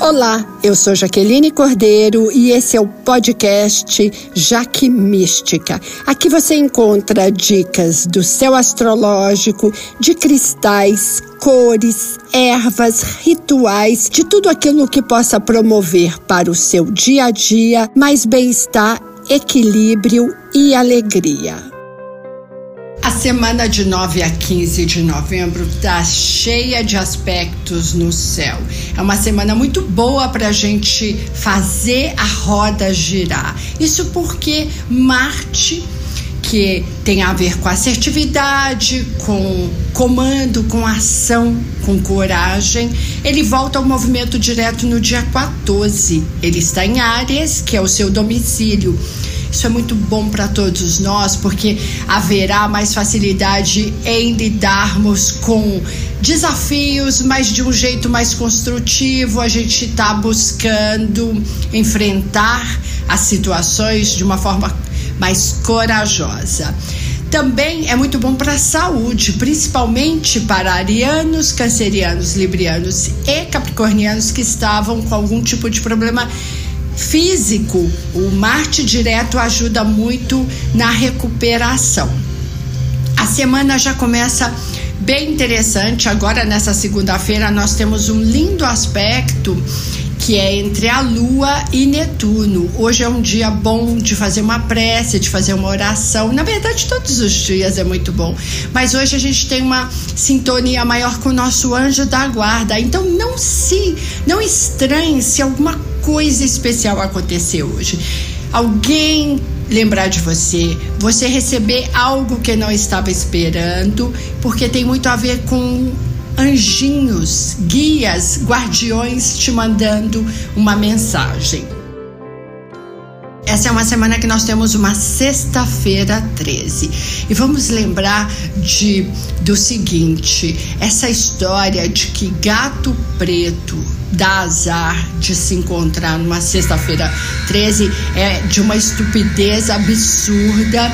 Olá, eu sou Jaqueline Cordeiro e esse é o podcast Jaque Mística. Aqui você encontra dicas do céu astrológico, de cristais, cores, ervas, rituais, de tudo aquilo que possa promover para o seu dia a dia mais bem-estar, equilíbrio e alegria. Semana de 9 a 15 de novembro está cheia de aspectos no céu. É uma semana muito boa para a gente fazer a roda girar. Isso porque Marte que tem a ver com assertividade, com comando, com ação, com coragem. Ele volta ao movimento direto no dia 14. Ele está em Áries, que é o seu domicílio. Isso é muito bom para todos nós, porque haverá mais facilidade em lidarmos com desafios, mas de um jeito mais construtivo. A gente está buscando enfrentar as situações de uma forma mais corajosa. Também é muito bom para a saúde, principalmente para arianos, cancerianos, librianos e capricornianos que estavam com algum tipo de problema físico, o Marte direto ajuda muito na recuperação. A semana já começa bem interessante. Agora, nessa segunda-feira, nós temos um lindo aspecto que é entre a Lua e Netuno. Hoje é um dia bom de fazer uma prece, de fazer uma oração. Na verdade, todos os dias é muito bom. Mas hoje a gente tem uma sintonia maior com o nosso anjo da guarda. Então não se, não estranhe se alguma coisa especial acontecer hoje. Alguém lembrar de você, você receber algo que não estava esperando, porque tem muito a ver com anjinhos, guias, guardiões te mandando uma mensagem. Essa é uma semana que nós temos uma sexta-feira 13. E vamos lembrar de do seguinte, essa história de que gato preto dá azar de se encontrar numa sexta-feira 13 é de uma estupidez absurda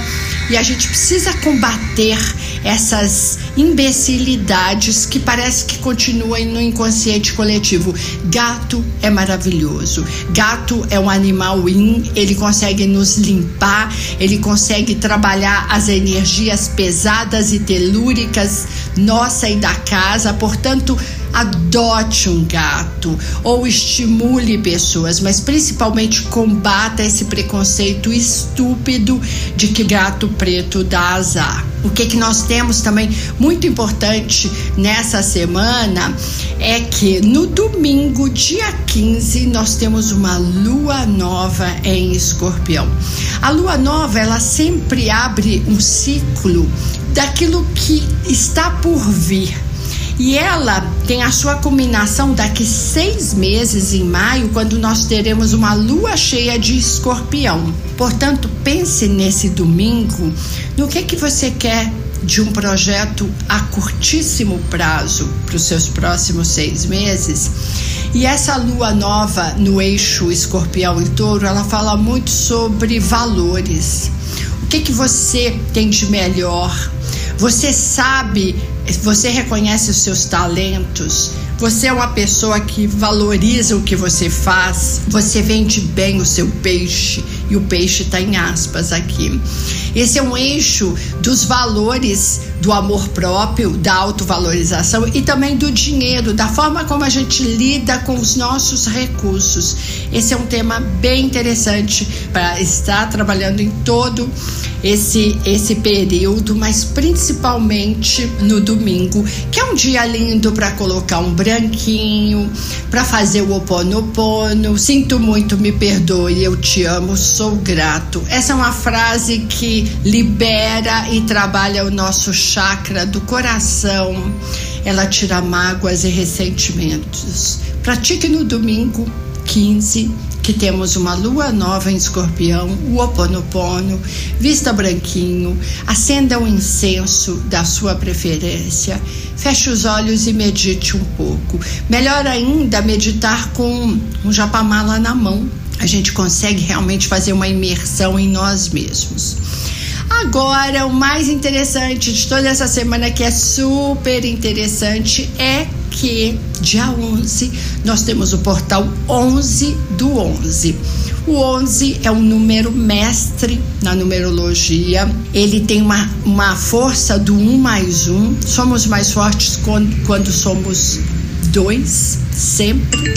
e a gente precisa combater essas imbecilidades que parece que continuam no inconsciente coletivo. Gato é maravilhoso. Gato é um animal in, ele consegue nos limpar, ele consegue trabalhar as energias pesadas e telúricas nossa e da casa, portanto, adote um gato ou estimule pessoas, mas principalmente combata esse preconceito estúpido de que gato preto dá azar. O que, que nós temos também muito importante nessa semana é que no domingo, dia 15, nós temos uma lua nova em escorpião. A lua nova, ela sempre abre um ciclo daquilo que está por vir e ela tem a sua culminação daqui seis meses, em maio, quando nós teremos uma lua cheia de escorpião. Portanto, pense nesse domingo no que, que você quer de um projeto a curtíssimo prazo para os seus próximos seis meses. E essa lua nova no eixo escorpião e touro, ela fala muito sobre valores. O que, que você tem de melhor? Você sabe você reconhece os seus talentos, você é uma pessoa que valoriza o que você faz, você vende bem o seu peixe e o peixe está em aspas aqui. Esse é um eixo dos valores do amor próprio, da autovalorização e também do dinheiro, da forma como a gente lida com os nossos recursos. Esse é um tema bem interessante para estar trabalhando em todo esse esse período, mas principalmente no domingo, que é um dia lindo para colocar um branquinho, para fazer o oponopono. Sinto muito, me perdoe, eu te amo, sou grato. Essa é uma frase que libera e trabalha o nosso chakra do coração. Ela tira mágoas e ressentimentos. Pratique no domingo 15 que temos uma lua nova em escorpião, o Oponopono, vista branquinho, acenda um incenso da sua preferência, feche os olhos e medite um pouco. Melhor ainda, meditar com um japamala na mão. A gente consegue realmente fazer uma imersão em nós mesmos. Agora, o mais interessante de toda essa semana, que é super interessante, é que dia 11 nós temos o portal 11 do 11. O 11 é um número mestre na numerologia. Ele tem uma, uma força do 1 mais 1. Somos mais fortes quando, quando somos dois, sempre.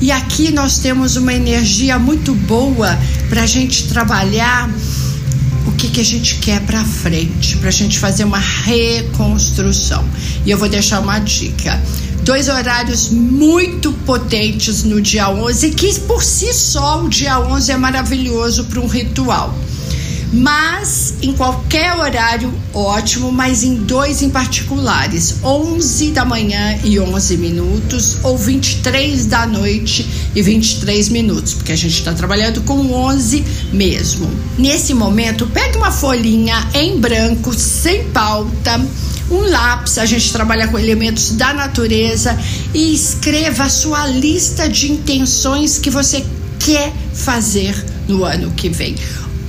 E aqui nós temos uma energia muito boa para a gente trabalhar o que, que a gente quer para frente, para a gente fazer uma reconstrução. E eu vou deixar uma dica. Dois horários muito potentes no dia 11, que por si só o dia 11 é maravilhoso para um ritual mas em qualquer horário ótimo, mas em dois em particulares, 11 da manhã e 11 minutos ou 23 da noite e 23 minutos, porque a gente está trabalhando com 11 mesmo. Nesse momento, pegue uma folhinha em branco, sem pauta, um lápis, a gente trabalha com elementos da natureza e escreva a sua lista de intenções que você quer fazer no ano que vem.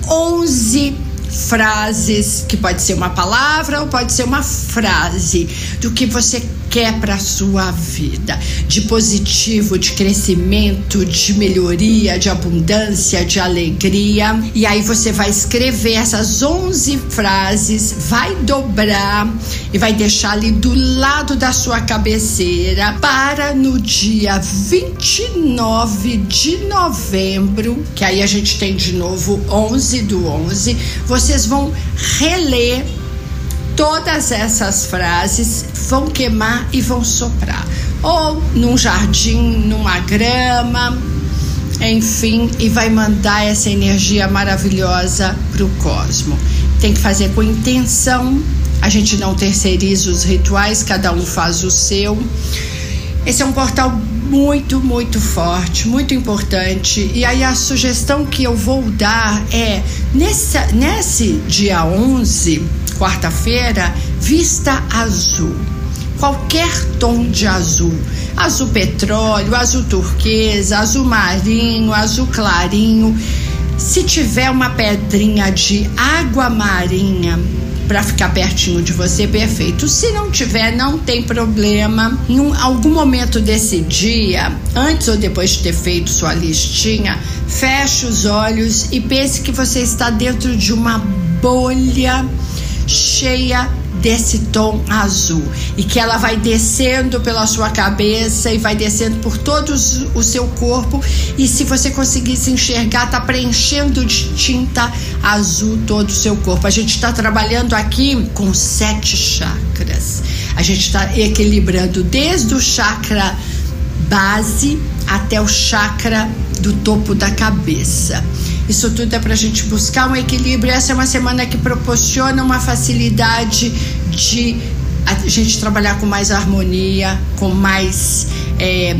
11 frases, que pode ser uma palavra ou pode ser uma frase, do que você quer para sua vida, de positivo, de crescimento, de melhoria, de abundância, de alegria. E aí você vai escrever essas 11 frases, vai dobrar e vai deixar ali do lado da sua cabeceira para no dia 29 de novembro, que aí a gente tem de novo 11 do 11, vocês vão reler todas essas frases vão queimar e vão soprar. Ou num jardim, numa grama, enfim, e vai mandar essa energia maravilhosa para o cosmo. Tem que fazer com intenção, a gente não terceiriza os rituais, cada um faz o seu. Esse é um portal muito, muito forte, muito importante. E aí a sugestão que eu vou dar é nesse, nesse dia 11 quarta-feira, vista azul. Qualquer tom de azul. Azul petróleo, azul turquesa, azul marinho, azul clarinho. Se tiver uma pedrinha de água marinha para ficar pertinho de você, perfeito. Se não tiver, não tem problema. Em um, algum momento desse dia, antes ou depois de ter feito sua listinha, feche os olhos e pense que você está dentro de uma bolha cheia desse tom azul e que ela vai descendo pela sua cabeça e vai descendo por todo o seu corpo e se você conseguir se enxergar tá preenchendo de tinta azul todo o seu corpo. A gente está trabalhando aqui com sete chakras. A gente está equilibrando desde o chakra base até o chakra do topo da cabeça. Isso tudo é para a gente buscar um equilíbrio. Essa é uma semana que proporciona uma facilidade de a gente trabalhar com mais harmonia, com mais é,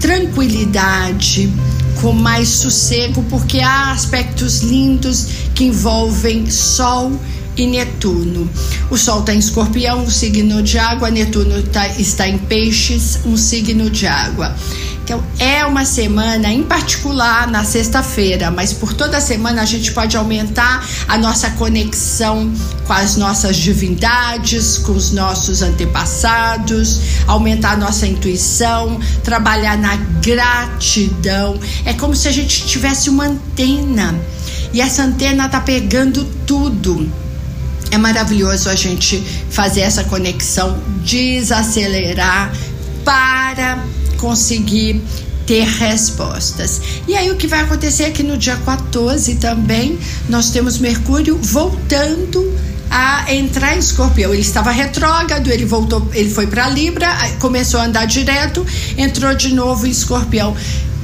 tranquilidade, com mais sossego, porque há aspectos lindos que envolvem Sol e Netuno. O Sol está em Escorpião, um signo de água, Netuno tá, está em Peixes, um signo de água. Então, é uma semana em particular na sexta-feira, mas por toda a semana a gente pode aumentar a nossa conexão com as nossas divindades, com os nossos antepassados, aumentar a nossa intuição, trabalhar na gratidão. É como se a gente tivesse uma antena e essa antena tá pegando tudo. É maravilhoso a gente fazer essa conexão, desacelerar para conseguir ter respostas. E aí o que vai acontecer é que no dia 14 também nós temos Mercúrio voltando a entrar em escorpião. Ele estava retrógrado, ele voltou, ele foi para Libra, começou a andar direto, entrou de novo em escorpião.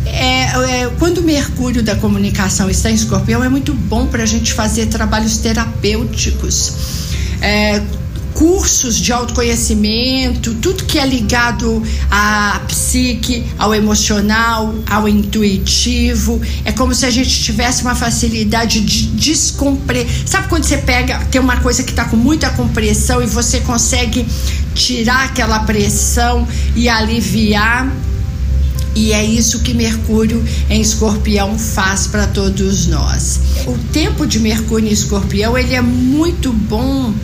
É, é, quando o Mercúrio da comunicação está em escorpião, é muito bom para a gente fazer trabalhos terapêuticos. É, cursos de autoconhecimento, tudo que é ligado à psique, ao emocional, ao intuitivo. É como se a gente tivesse uma facilidade de descompre. Sabe quando você pega, tem uma coisa que está com muita compressão e você consegue tirar aquela pressão e aliviar? E é isso que Mercúrio em Escorpião faz para todos nós. O tempo de Mercúrio em Escorpião ele é muito bom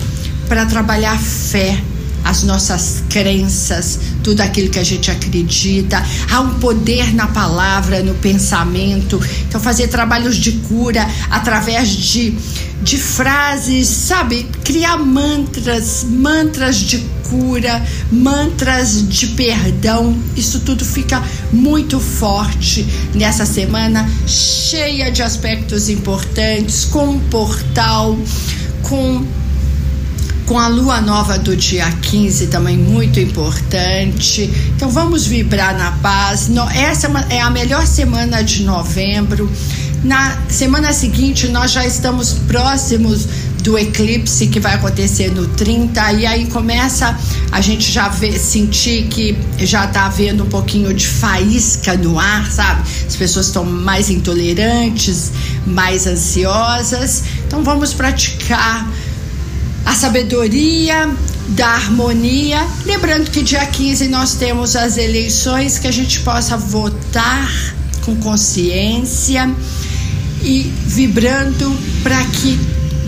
para trabalhar fé, as nossas crenças, tudo aquilo que a gente acredita. Há um poder na palavra, no pensamento. Então, fazer trabalhos de cura através de, de frases, sabe? Criar mantras, mantras de cura, mantras de perdão. Isso tudo fica muito forte nessa semana, cheia de aspectos importantes, com um portal, com com a lua nova do dia 15 também muito importante. Então vamos vibrar na paz. Essa é, é a melhor semana de novembro. Na semana seguinte, nós já estamos próximos do eclipse que vai acontecer no 30 e aí começa a gente já ver, sentir que já tá havendo um pouquinho de faísca no ar, sabe? As pessoas estão mais intolerantes, mais ansiosas. Então vamos praticar a sabedoria da harmonia. Lembrando que dia 15 nós temos as eleições, que a gente possa votar com consciência e vibrando para que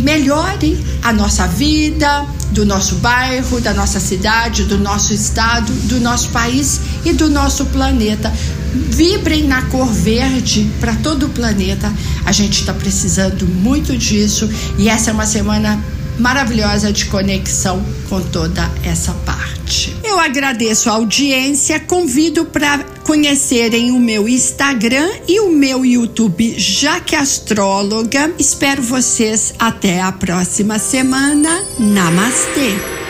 melhore a nossa vida, do nosso bairro, da nossa cidade, do nosso estado, do nosso país e do nosso planeta. Vibrem na cor verde para todo o planeta. A gente está precisando muito disso e essa é uma semana maravilhosa de conexão com toda essa parte. Eu agradeço a audiência, convido para conhecerem o meu Instagram e o meu YouTube Jaque Astróloga. Espero vocês até a próxima semana. Namastê!